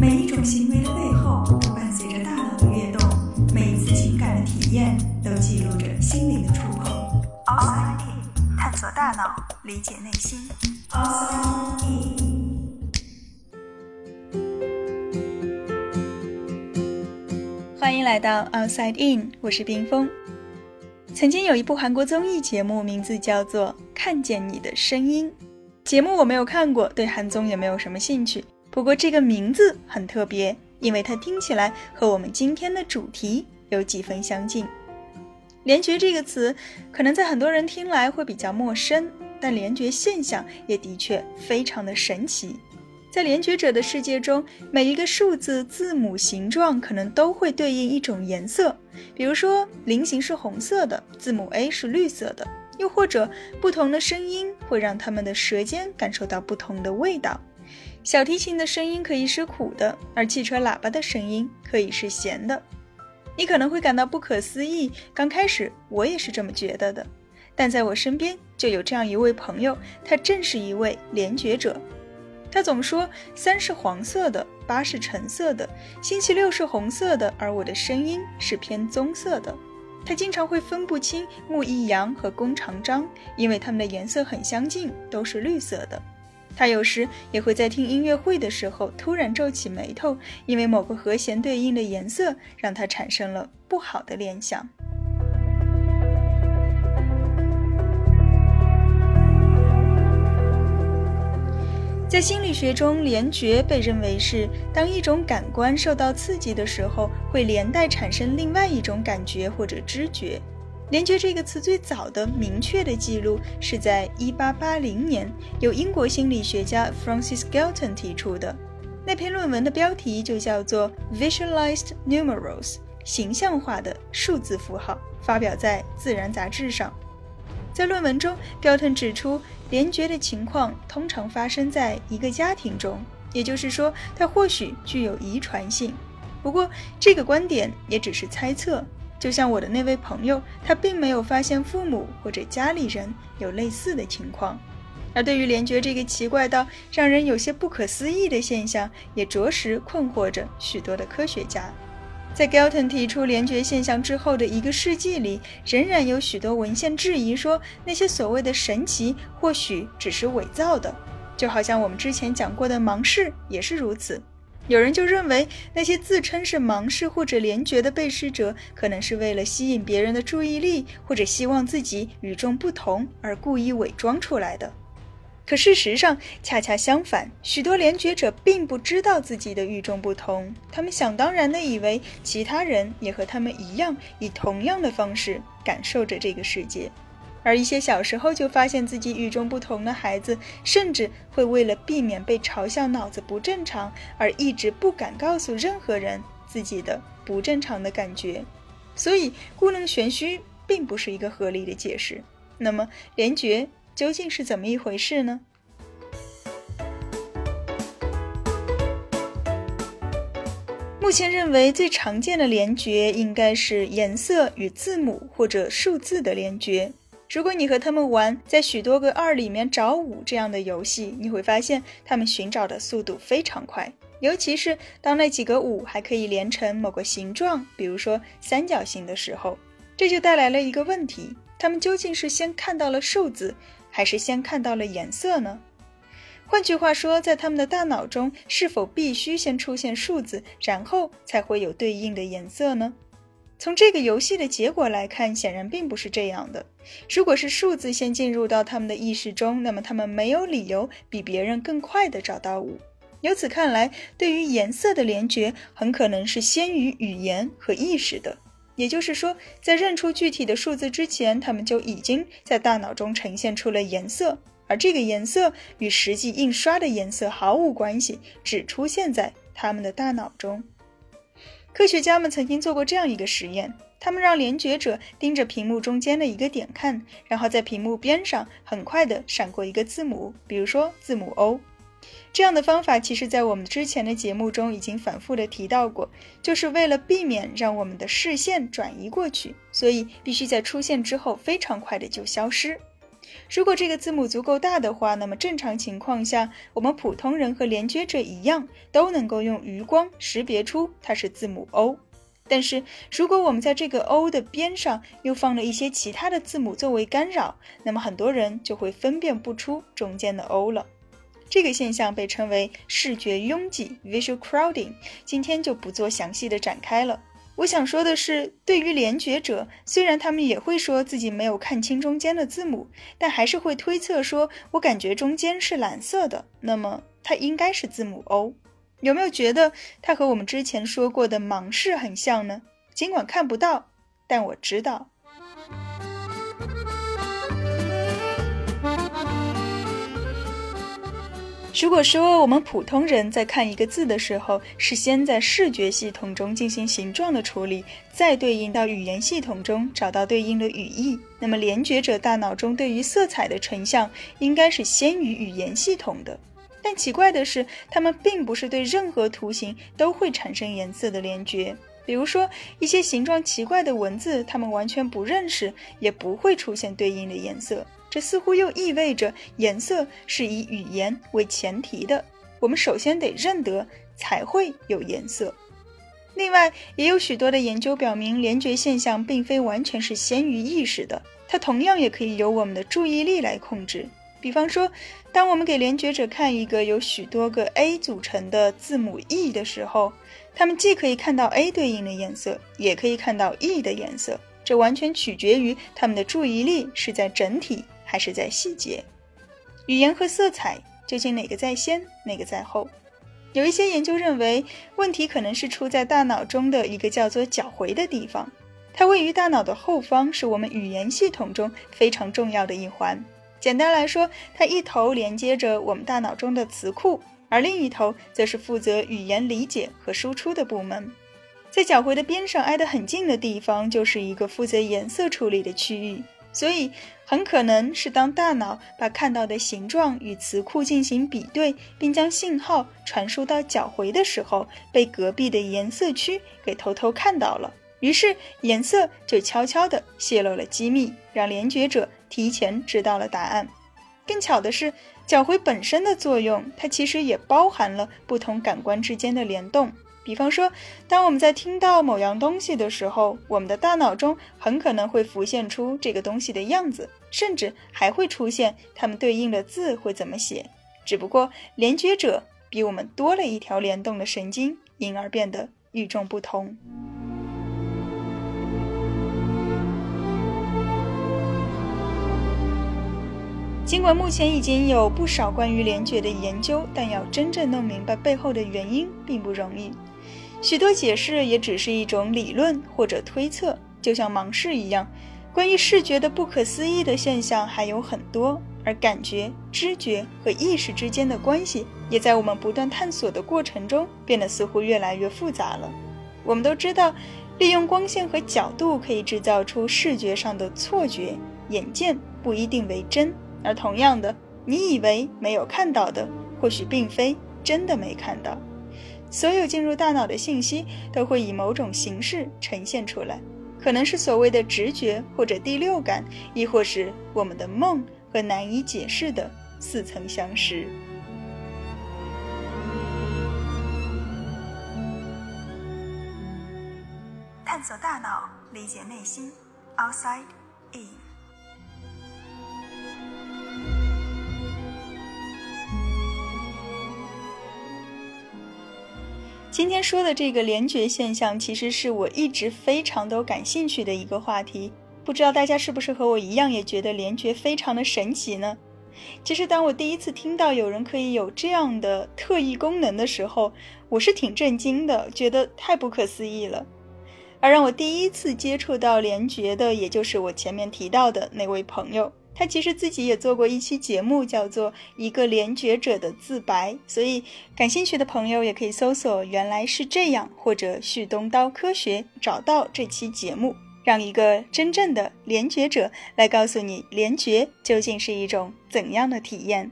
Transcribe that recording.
每一种行为的背后都伴随着大脑的跃动，每一次情感的体验都记录着心灵的触碰。Outside In，探索大脑，理解内心。Outside In。欢迎来到 Outside In，我是冰峰。曾经有一部韩国综艺节目，名字叫做《看见你的声音》。节目我没有看过，对韩综也没有什么兴趣。不过这个名字很特别，因为它听起来和我们今天的主题有几分相近。联觉这个词，可能在很多人听来会比较陌生，但联觉现象也的确非常的神奇。在联觉者的世界中，每一个数字、字母、形状可能都会对应一种颜色，比如说菱形是红色的，字母 A 是绿色的。又或者，不同的声音会让他们的舌尖感受到不同的味道。小提琴的声音可以是苦的，而汽车喇叭的声音可以是咸的。你可能会感到不可思议，刚开始我也是这么觉得的。但在我身边就有这样一位朋友，他正是一位联觉者。他总说三是黄色的，八是橙色的，星期六是红色的，而我的声音是偏棕色的。他经常会分不清木易阳和弓长张，因为它们的颜色很相近，都是绿色的。他有时也会在听音乐会的时候突然皱起眉头，因为某个和弦对应的颜色让他产生了不好的联想。在心理学中，联觉被认为是当一种感官受到刺激的时候，会连带产生另外一种感觉或者知觉。联觉这个词最早的明确的记录是在1880年，由英国心理学家 Francis Galton 提出的。那篇论文的标题就叫做 Visualized Numerals，形象化的数字符号，发表在《自然》杂志上。在论文中，Galton 指出。联觉的情况通常发生在一个家庭中，也就是说，它或许具有遗传性。不过，这个观点也只是猜测。就像我的那位朋友，他并没有发现父母或者家里人有类似的情况。而对于联觉这个奇怪到让人有些不可思议的现象，也着实困惑着许多的科学家。在 Galton 提出联觉现象之后的一个世纪里，仍然有许多文献质疑说，那些所谓的神奇或许只是伪造的，就好像我们之前讲过的盲视也是如此。有人就认为，那些自称是盲视或者联觉的被试者，可能是为了吸引别人的注意力，或者希望自己与众不同而故意伪装出来的。可事实上，恰恰相反，许多联觉者并不知道自己的与众不同，他们想当然地以为其他人也和他们一样，以同样的方式感受着这个世界。而一些小时候就发现自己与众不同的孩子，甚至会为了避免被嘲笑脑子不正常，而一直不敢告诉任何人自己的不正常的感觉。所以，故弄玄虚并不是一个合理的解释。那么，联觉？究竟是怎么一回事呢？目前认为最常见的联觉应该是颜色与字母或者数字的联觉。如果你和他们玩在许多个二里面找五这样的游戏，你会发现他们寻找的速度非常快，尤其是当那几个五还可以连成某个形状，比如说三角形的时候，这就带来了一个问题：他们究竟是先看到了数字？还是先看到了颜色呢？换句话说，在他们的大脑中，是否必须先出现数字，然后才会有对应的颜色呢？从这个游戏的结果来看，显然并不是这样的。如果是数字先进入到他们的意识中，那么他们没有理由比别人更快地找到五。由此看来，对于颜色的联觉，很可能是先于语言和意识的。也就是说，在认出具体的数字之前，他们就已经在大脑中呈现出了颜色，而这个颜色与实际印刷的颜色毫无关系，只出现在他们的大脑中。科学家们曾经做过这样一个实验，他们让联觉者盯着屏幕中间的一个点看，然后在屏幕边上很快地闪过一个字母，比如说字母 O。这样的方法，其实在我们之前的节目中已经反复的提到过，就是为了避免让我们的视线转移过去，所以必须在出现之后非常快的就消失。如果这个字母足够大的话，那么正常情况下，我们普通人和联觉者一样，都能够用余光识别出它是字母 O。但是，如果我们在这个 O 的边上又放了一些其他的字母作为干扰，那么很多人就会分辨不出中间的 O 了。这个现象被称为视觉拥挤 （visual crowding）。今天就不做详细的展开了。我想说的是，对于联觉者，虽然他们也会说自己没有看清中间的字母，但还是会推测说：“我感觉中间是蓝色的，那么它应该是字母 O。”有没有觉得它和我们之前说过的盲视很像呢？尽管看不到，但我知道。如果说我们普通人在看一个字的时候，是先在视觉系统中进行形状的处理，再对应到语言系统中找到对应的语义，那么联觉者大脑中对于色彩的成像应该是先于语言系统的。但奇怪的是，它们并不是对任何图形都会产生颜色的联觉。比如说，一些形状奇怪的文字，它们完全不认识，也不会出现对应的颜色。这似乎又意味着颜色是以语言为前提的。我们首先得认得，才会有颜色。另外，也有许多的研究表明，联觉现象并非完全是先于意识的，它同样也可以由我们的注意力来控制。比方说，当我们给联觉者看一个由许多个 A 组成的字母 E 的时候，他们既可以看到 A 对应的颜色，也可以看到 E 的颜色。这完全取决于他们的注意力是在整体还是在细节。语言和色彩究竟哪个在先，哪个在后？有一些研究认为，问题可能是出在大脑中的一个叫做角回的地方，它位于大脑的后方，是我们语言系统中非常重要的一环。简单来说，它一头连接着我们大脑中的词库，而另一头则是负责语言理解和输出的部门。在角回的边上挨得很近的地方，就是一个负责颜色处理的区域。所以，很可能是当大脑把看到的形状与词库进行比对，并将信号传输到角回的时候，被隔壁的颜色区给偷偷看到了。于是，颜色就悄悄地泄露了机密，让联觉者。提前知道了答案。更巧的是，角回本身的作用，它其实也包含了不同感官之间的联动。比方说，当我们在听到某样东西的时候，我们的大脑中很可能会浮现出这个东西的样子，甚至还会出现它们对应的字会怎么写。只不过，联觉者比我们多了一条联动的神经，因而变得与众不同。尽管目前已经有不少关于联觉的研究，但要真正弄明白背后的原因并不容易。许多解释也只是一种理论或者推测，就像盲视一样。关于视觉的不可思议的现象还有很多，而感觉、知觉和意识之间的关系，也在我们不断探索的过程中变得似乎越来越复杂了。我们都知道，利用光线和角度可以制造出视觉上的错觉，眼见不一定为真。而同样的，你以为没有看到的，或许并非真的没看到。所有进入大脑的信息都会以某种形式呈现出来，可能是所谓的直觉或者第六感，亦或是我们的梦和难以解释的似曾相识。探索大脑，理解内心，Outside In。今天说的这个联觉现象，其实是我一直非常都感兴趣的一个话题。不知道大家是不是和我一样，也觉得联觉非常的神奇呢？其实，当我第一次听到有人可以有这样的特异功能的时候，我是挺震惊的，觉得太不可思议了。而让我第一次接触到联觉的，也就是我前面提到的那位朋友。他其实自己也做过一期节目，叫做《一个联觉者的自白》，所以感兴趣的朋友也可以搜索“原来是这样”或者“旭东刀科学”，找到这期节目，让一个真正的联觉者来告诉你联觉究竟是一种怎样的体验。